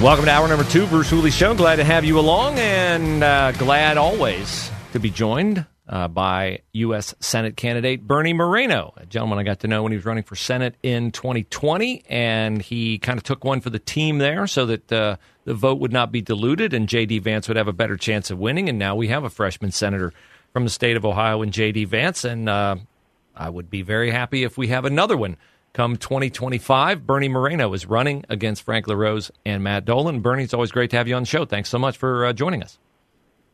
Welcome to hour number two, Bruce Hooley Show. Glad to have you along, and uh, glad always to be joined uh, by U.S. Senate candidate Bernie Moreno, a gentleman I got to know when he was running for Senate in 2020, and he kind of took one for the team there so that uh, the vote would not be diluted and J.D. Vance would have a better chance of winning. And now we have a freshman senator from the state of Ohio in J.D. Vance, and uh, I would be very happy if we have another one come 2025. Bernie Moreno is running against Frank LaRose and Matt Dolan. Bernie, it's always great to have you on the show. Thanks so much for uh, joining us.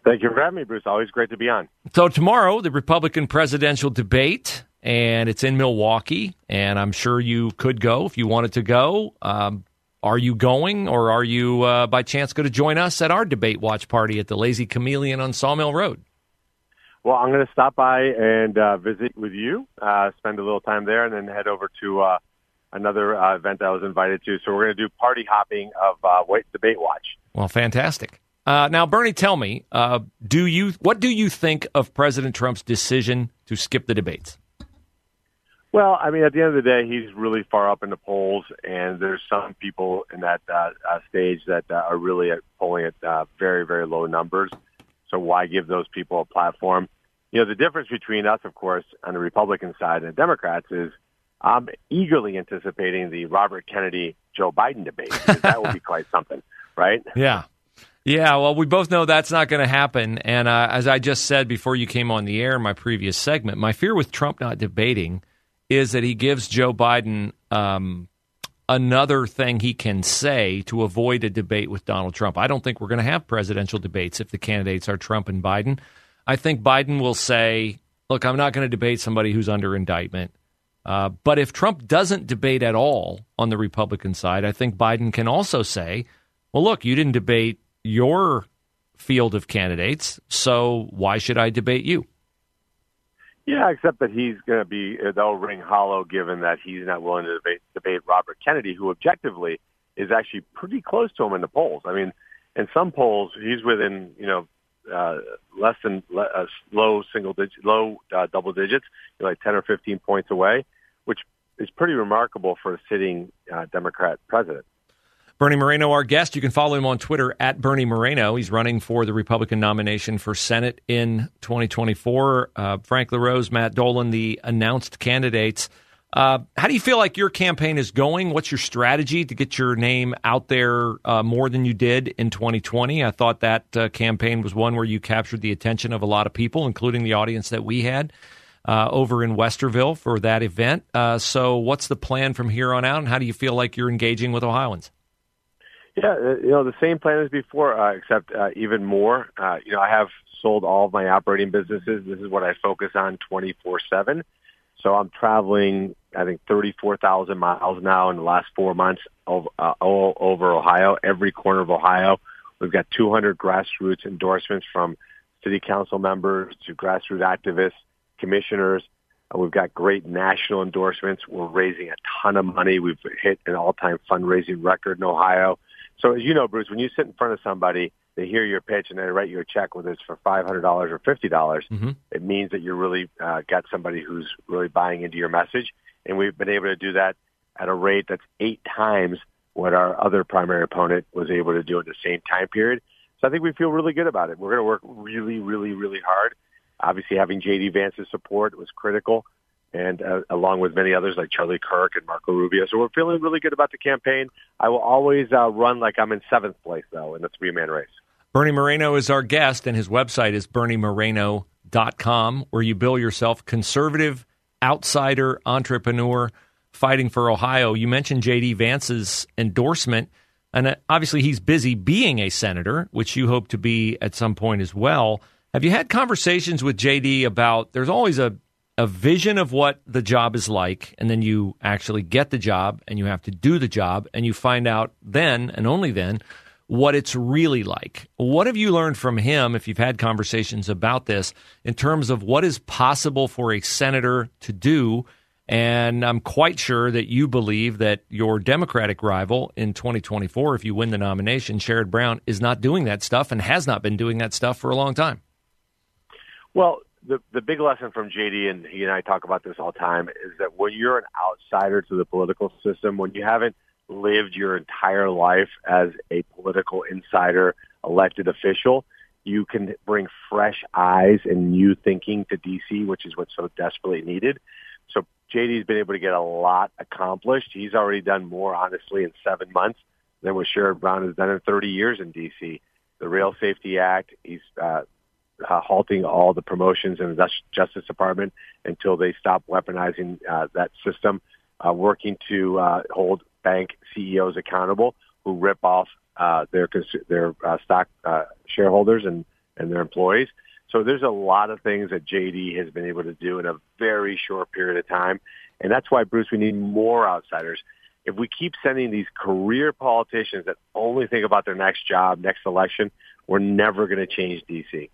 Thank you for having me, Bruce. Always great to be on. So, tomorrow, the Republican presidential debate, and it's in Milwaukee, and I'm sure you could go if you wanted to go. Um, are you going, or are you uh, by chance going to join us at our debate watch party at the Lazy Chameleon on Sawmill Road? Well, I'm going to stop by and uh, visit with you, uh, spend a little time there, and then head over to uh, another uh, event I was invited to. So we're going to do party hopping of uh, Wait Debate Watch. Well, fantastic. Uh, now, Bernie, tell me, uh, do you what do you think of President Trump's decision to skip the debates? Well, I mean, at the end of the day, he's really far up in the polls, and there's some people in that uh, uh, stage that uh, are really polling at uh, very, very low numbers. So why give those people a platform? You know, the difference between us, of course, on the Republican side and the Democrats is I'm eagerly anticipating the Robert Kennedy Joe Biden debate. that will be quite something, right? Yeah. Yeah, well, we both know that's not going to happen. And uh, as I just said before you came on the air in my previous segment, my fear with Trump not debating is that he gives Joe Biden um, another thing he can say to avoid a debate with Donald Trump. I don't think we're going to have presidential debates if the candidates are Trump and Biden. I think Biden will say, look, I'm not going to debate somebody who's under indictment. Uh, but if Trump doesn't debate at all on the Republican side, I think Biden can also say, well, look, you didn't debate your field of candidates, so why should I debate you? Yeah, except that he's going to be, uh, that'll ring hollow given that he's not willing to debate, debate Robert Kennedy, who objectively is actually pretty close to him in the polls. I mean, in some polls, he's within, you know, uh, less than uh, low single digit, low uh, double digits, like 10 or 15 points away, which is pretty remarkable for a sitting uh, Democrat president. Bernie Moreno, our guest. You can follow him on Twitter at Bernie Moreno. He's running for the Republican nomination for Senate in 2024. Uh, Frank LaRose, Matt Dolan, the announced candidates. Uh, how do you feel like your campaign is going? What's your strategy to get your name out there uh, more than you did in 2020? I thought that uh, campaign was one where you captured the attention of a lot of people, including the audience that we had uh, over in Westerville for that event. Uh, so, what's the plan from here on out, and how do you feel like you're engaging with Ohioans? Yeah, uh, you know, the same plan as before, uh, except uh, even more. Uh, you know, I have sold all of my operating businesses. This is what I focus on 24-7. So I'm traveling, I think, 34,000 miles now in the last four months over, uh, all over Ohio, every corner of Ohio. We've got 200 grassroots endorsements from city council members to grassroots activists, commissioners. Uh, we've got great national endorsements. We're raising a ton of money. We've hit an all-time fundraising record in Ohio. So as you know, Bruce, when you sit in front of somebody, they hear your pitch and they write you a check, whether it's for five hundred dollars or fifty dollars. Mm-hmm. It means that you're really uh, got somebody who's really buying into your message, and we've been able to do that at a rate that's eight times what our other primary opponent was able to do in the same time period. So I think we feel really good about it. We're going to work really, really, really hard. Obviously, having JD Vance's support was critical and uh, along with many others like Charlie Kirk and Marco Rubio. So we're feeling really good about the campaign. I will always uh, run like I'm in seventh place, though, in the three man race. Bernie Moreno is our guest, and his website is berniemoreno.com, where you bill yourself conservative, outsider, entrepreneur, fighting for Ohio. You mentioned J.D. Vance's endorsement. and uh, obviously he's busy being a senator, which you hope to be at some point as well. Have you had conversations with JD about there's always a a vision of what the job is like, and then you actually get the job and you have to do the job, and you find out then and only then what it's really like. What have you learned from him if you've had conversations about this in terms of what is possible for a senator to do? And I'm quite sure that you believe that your Democratic rival in 2024, if you win the nomination, Sherrod Brown, is not doing that stuff and has not been doing that stuff for a long time. Well, the the big lesson from JD and he and I talk about this all the time is that when you're an outsider to the political system, when you haven't lived your entire life as a political insider, elected official, you can bring fresh eyes and new thinking to DC, which is what's so desperately needed. So JD's been able to get a lot accomplished. He's already done more, honestly, in seven months than what Sherrod Brown has done in 30 years in DC. The Rail Safety Act, he's uh, uh, halting all the promotions in the Justice Department until they stop weaponizing uh, that system, uh, working to uh, hold bank CEOs accountable who rip off uh, their their uh, stock uh, shareholders and and their employees. So there's a lot of things that JD has been able to do in a very short period of time, and that's why Bruce, we need more outsiders. If we keep sending these career politicians that only think about their next job, next election, we're never going to change DC.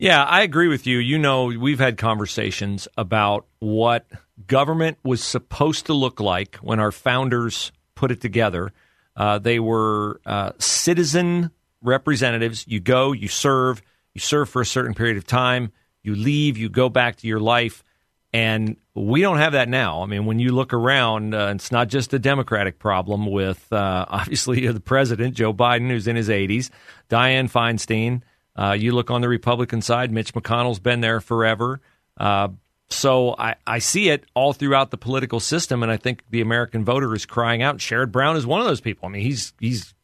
Yeah, I agree with you. You know, we've had conversations about what government was supposed to look like when our founders put it together. Uh, they were uh, citizen representatives. You go, you serve, you serve for a certain period of time, you leave, you go back to your life. And we don't have that now. I mean, when you look around, uh, it's not just a Democratic problem with uh, obviously the president, Joe Biden, who's in his 80s, Dianne Feinstein. Uh, you look on the Republican side, Mitch McConnell's been there forever. Uh, so I, I see it all throughout the political system, and I think the American voter is crying out. Sherrod Brown is one of those people. I mean, he's he's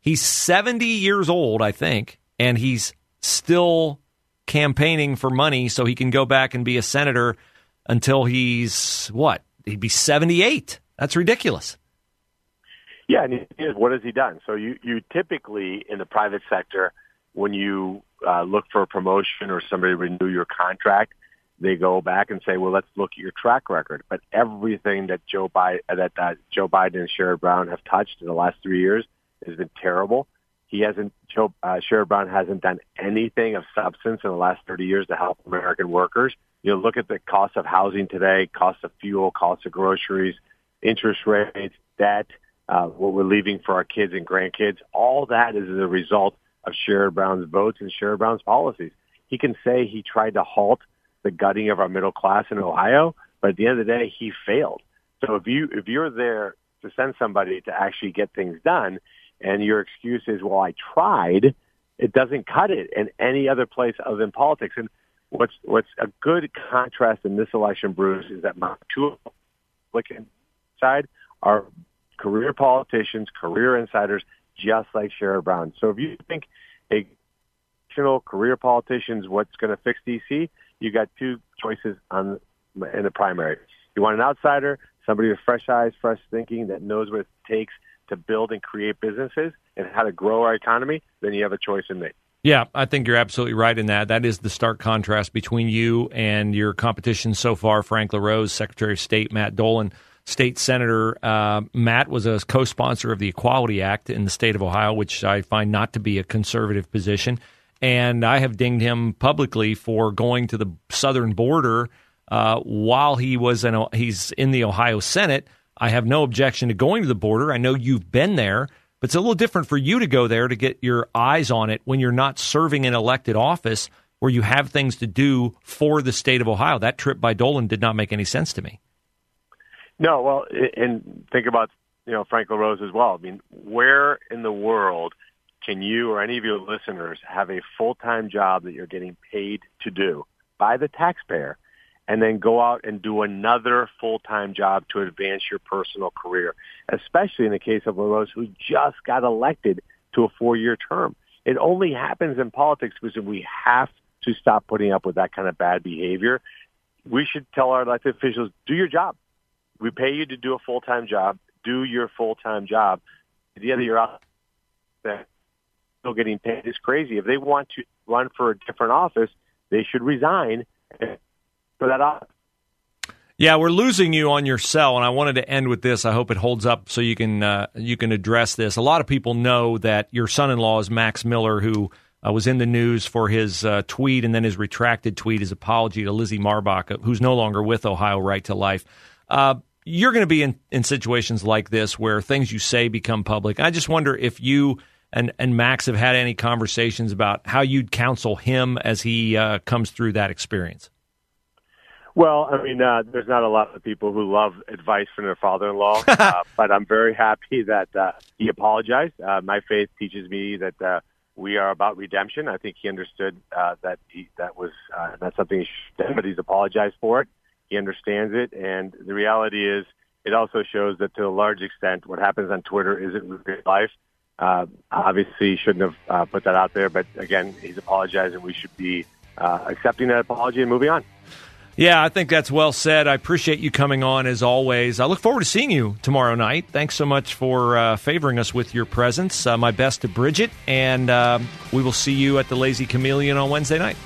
he's seventy years old, I think, and he's still campaigning for money so he can go back and be a senator until he's what? He'd be seventy eight. That's ridiculous. Yeah, and what has he done? So you you typically in the private sector when you uh, look for a promotion or somebody renew your contract, they go back and say, "Well, let's look at your track record." But everything that Joe Biden that uh, Joe Biden and Sherrod Brown have touched in the last three years has been terrible. He hasn't Joe uh, Sherrod Brown hasn't done anything of substance in the last 30 years to help American workers. You know, look at the cost of housing today, cost of fuel, cost of groceries, interest rates, debt, uh, what we're leaving for our kids and grandkids. All that is as a result of Sherrod Brown's votes and Sherrod Brown's policies. He can say he tried to halt the gutting of our middle class in Ohio, but at the end of the day, he failed. So if you if you're there to send somebody to actually get things done, and your excuse is, "Well, I tried," it doesn't cut it in any other place other than politics. And what's what's a good contrast in this election, Bruce, is that my two Republican side are career politicians, career insiders, just like Sherrod Brown. So if you think a career politicians what's going to fix DC, you got two choices on in the primary. You want an outsider, somebody with fresh eyes, fresh thinking that knows what it takes to build and create businesses and how to grow our economy, then you have a choice in me. Yeah, I think you're absolutely right in that. That is the stark contrast between you and your competition so far, Frank LaRose, Secretary of State Matt Dolan state senator uh, Matt was a co-sponsor of the Equality Act in the state of Ohio, which I find not to be a conservative position. And I have dinged him publicly for going to the southern border uh, while he was in he's in the Ohio Senate. I have no objection to going to the border. I know you've been there, but it's a little different for you to go there to get your eyes on it when you're not serving an elected office where you have things to do for the state of Ohio. That trip by Dolan did not make any sense to me. No, well, and think about you know Frank LaRose as well. I mean, where in the world can you or any of your listeners have a full time job that you're getting paid to do by the taxpayer, and then go out and do another full time job to advance your personal career? Especially in the case of LaRose, who just got elected to a four year term. It only happens in politics because we have to stop putting up with that kind of bad behavior. We should tell our elected officials, do your job we pay you to do a full time job. Do your full time job. The end of your that still getting paid is crazy. If they want to run for a different office, they should resign for that office. Yeah, we're losing you on your cell, and I wanted to end with this. I hope it holds up so you can uh, you can address this. A lot of people know that your son-in-law is Max Miller, who uh, was in the news for his uh, tweet and then his retracted tweet, his apology to Lizzie Marbach, uh, who's no longer with Ohio Right to Life. You're going to be in, in situations like this where things you say become public. I just wonder if you and, and Max have had any conversations about how you'd counsel him as he uh, comes through that experience. Well, I mean, uh, there's not a lot of people who love advice from their father-in-law, uh, but I'm very happy that uh, he apologized. Uh, my faith teaches me that uh, we are about redemption. I think he understood uh, that he, that was uh, not something he should but he's apologized for it. He understands it, and the reality is, it also shows that to a large extent, what happens on Twitter isn't real life. Uh, obviously, shouldn't have uh, put that out there, but again, he's apologized, and we should be uh, accepting that apology and moving on. Yeah, I think that's well said. I appreciate you coming on as always. I look forward to seeing you tomorrow night. Thanks so much for uh, favoring us with your presence. Uh, my best to Bridget, and uh, we will see you at the Lazy Chameleon on Wednesday night.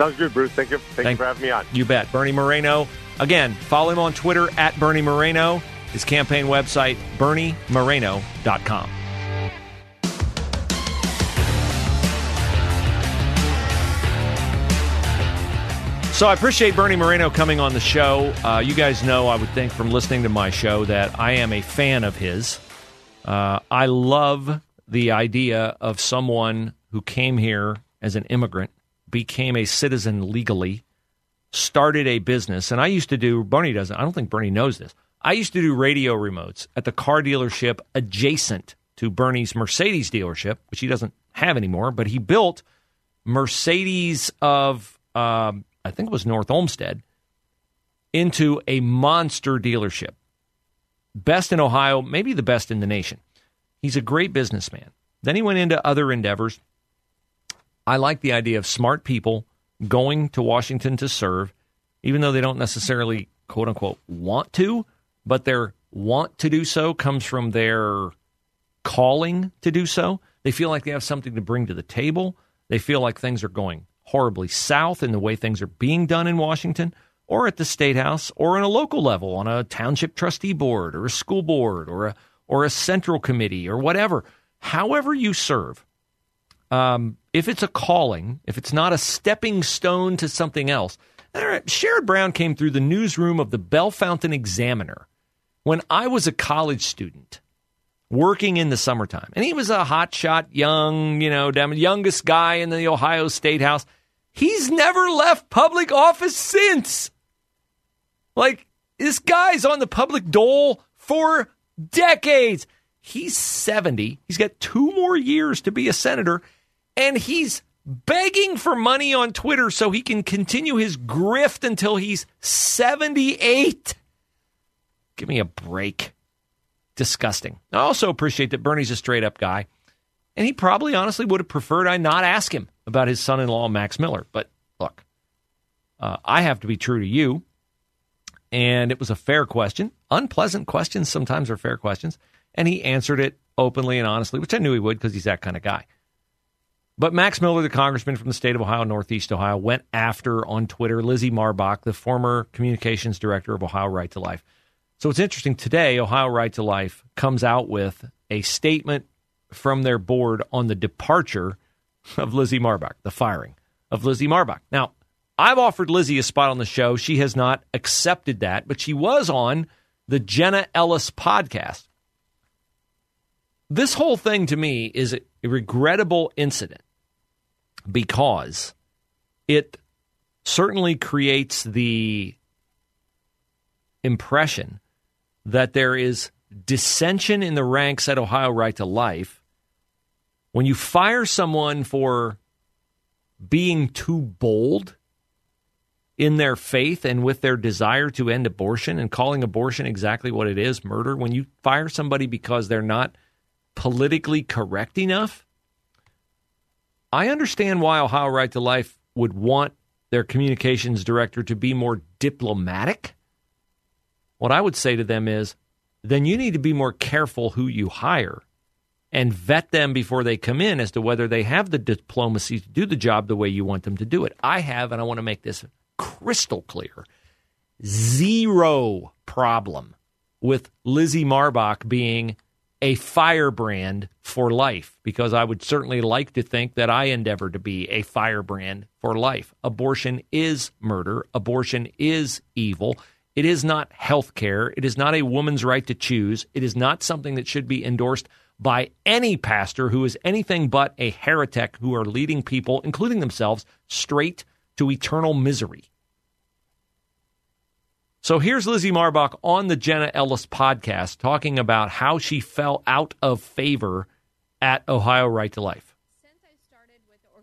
Sounds good, Bruce. Thank you. Thank, Thank you for having me on. You bet. Bernie Moreno. Again, follow him on Twitter at Bernie Moreno. His campaign website, BernieMoreno.com. So I appreciate Bernie Moreno coming on the show. Uh, you guys know, I would think, from listening to my show, that I am a fan of his. Uh, I love the idea of someone who came here as an immigrant, became a citizen legally, started a business. And I used to do, Bernie doesn't, I don't think Bernie knows this. I used to do radio remotes at the car dealership adjacent to Bernie's Mercedes dealership, which he doesn't have anymore, but he built Mercedes of. Um, I think it was North Olmsted, into a monster dealership. Best in Ohio, maybe the best in the nation. He's a great businessman. Then he went into other endeavors. I like the idea of smart people going to Washington to serve, even though they don't necessarily, quote unquote, want to, but their want to do so comes from their calling to do so. They feel like they have something to bring to the table. They feel like things are going horribly south in the way things are being done in Washington, or at the state house, or on a local level on a township trustee board, or a school board, or a or a central committee, or whatever. However you serve, um, if it's a calling, if it's not a stepping stone to something else. Sherrod Brown came through the newsroom of the Bellefontaine Examiner when I was a college student working in the summertime. And he was a hotshot, young, you know, youngest guy in the Ohio State House. He's never left public office since. Like, this guy's on the public dole for decades. He's 70. He's got two more years to be a senator, and he's begging for money on Twitter so he can continue his grift until he's 78. Give me a break. Disgusting. I also appreciate that Bernie's a straight up guy. And he probably honestly would have preferred I not ask him about his son in law, Max Miller. But look, uh, I have to be true to you. And it was a fair question. Unpleasant questions sometimes are fair questions. And he answered it openly and honestly, which I knew he would because he's that kind of guy. But Max Miller, the congressman from the state of Ohio, Northeast Ohio, went after on Twitter Lizzie Marbach, the former communications director of Ohio Right to Life. So it's interesting today, Ohio Right to Life comes out with a statement from their board on the departure of Lizzie Marbach, the firing of Lizzie Marbach. Now, I've offered Lizzie a spot on the show. She has not accepted that, but she was on the Jenna Ellis podcast. This whole thing to me is a regrettable incident because it certainly creates the impression that there is dissension in the ranks at Ohio Right to Life when you fire someone for being too bold in their faith and with their desire to end abortion and calling abortion exactly what it is murder, when you fire somebody because they're not politically correct enough, I understand why Ohio Right to Life would want their communications director to be more diplomatic. What I would say to them is then you need to be more careful who you hire and vet them before they come in as to whether they have the diplomacy to do the job the way you want them to do it. I have, and I want to make this crystal clear zero problem with Lizzie Marbach being a firebrand for life because I would certainly like to think that I endeavor to be a firebrand for life. Abortion is murder, abortion is evil. It is not health care. It is not a woman's right to choose. It is not something that should be endorsed by any pastor who is anything but a heretic who are leading people, including themselves, straight to eternal misery. So here's Lizzie Marbach on the Jenna Ellis podcast talking about how she fell out of favor at Ohio Right to Life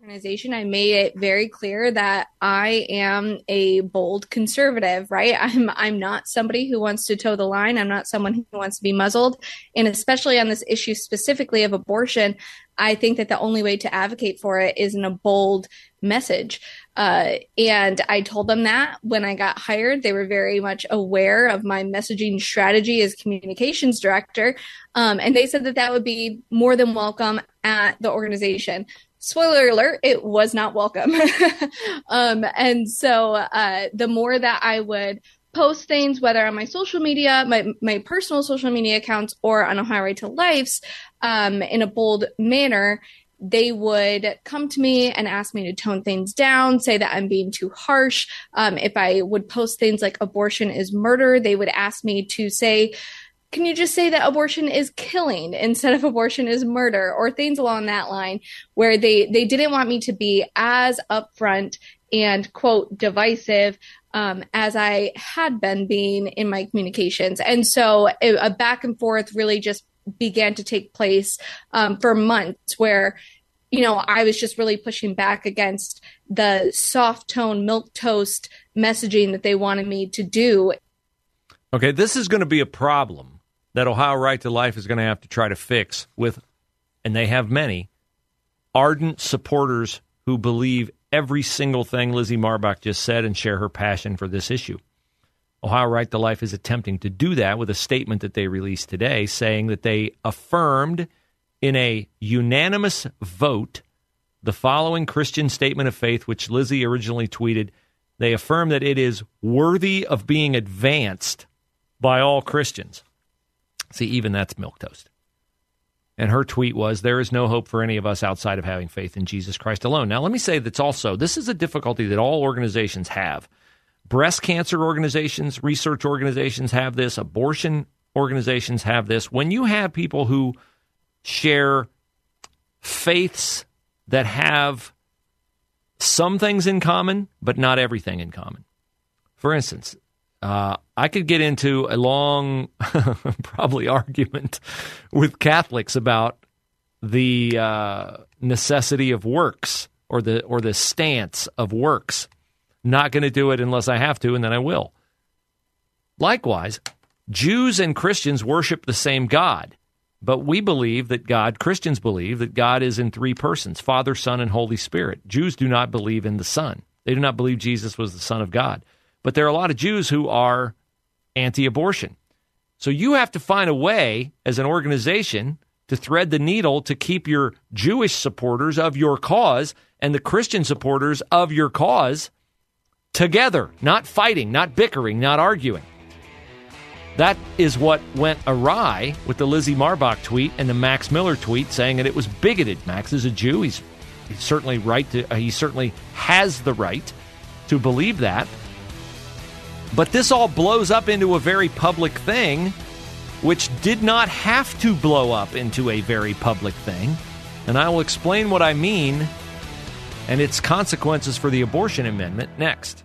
organization, I made it very clear that I am a bold conservative, right? I'm I'm not somebody who wants to toe the line. I'm not someone who wants to be muzzled. And especially on this issue specifically of abortion, I think that the only way to advocate for it is in a bold message. Uh, and I told them that when I got hired, they were very much aware of my messaging strategy as communications director. Um, and they said that that would be more than welcome at the organization spoiler alert, it was not welcome. um, and so uh, the more that I would post things, whether on my social media, my, my personal social media accounts, or on a Right to Life's, um, in a bold manner, they would come to me and ask me to tone things down, say that I'm being too harsh. Um, if I would post things like abortion is murder, they would ask me to say, can you just say that abortion is killing instead of abortion is murder or things along that line where they they didn't want me to be as upfront and quote divisive um, as I had been being in my communications. And so a, a back and forth really just began to take place um, for months where you know I was just really pushing back against the soft tone milk toast messaging that they wanted me to do. Okay, this is going to be a problem that Ohio Right to Life is going to have to try to fix with, and they have many, ardent supporters who believe every single thing Lizzie Marbach just said and share her passion for this issue. Ohio Right to Life is attempting to do that with a statement that they released today saying that they affirmed in a unanimous vote the following Christian statement of faith, which Lizzie originally tweeted. They affirm that it is worthy of being advanced by all Christians. See, even that's milk toast. And her tweet was, There is no hope for any of us outside of having faith in Jesus Christ alone. Now, let me say that's also, this is a difficulty that all organizations have. Breast cancer organizations, research organizations have this, abortion organizations have this. When you have people who share faiths that have some things in common, but not everything in common. For instance, uh, I could get into a long, probably argument with Catholics about the uh, necessity of works or the or the stance of works. Not going to do it unless I have to, and then I will. Likewise, Jews and Christians worship the same God, but we believe that God, Christians believe that God is in three persons Father, Son, and Holy Spirit. Jews do not believe in the Son, they do not believe Jesus was the Son of God. But there are a lot of Jews who are anti abortion. So you have to find a way as an organization to thread the needle to keep your Jewish supporters of your cause and the Christian supporters of your cause together, not fighting, not bickering, not arguing. That is what went awry with the Lizzie Marbach tweet and the Max Miller tweet saying that it was bigoted. Max is a Jew. He's, he's certainly right to, uh, he certainly has the right to believe that. But this all blows up into a very public thing, which did not have to blow up into a very public thing. And I will explain what I mean and its consequences for the abortion amendment next.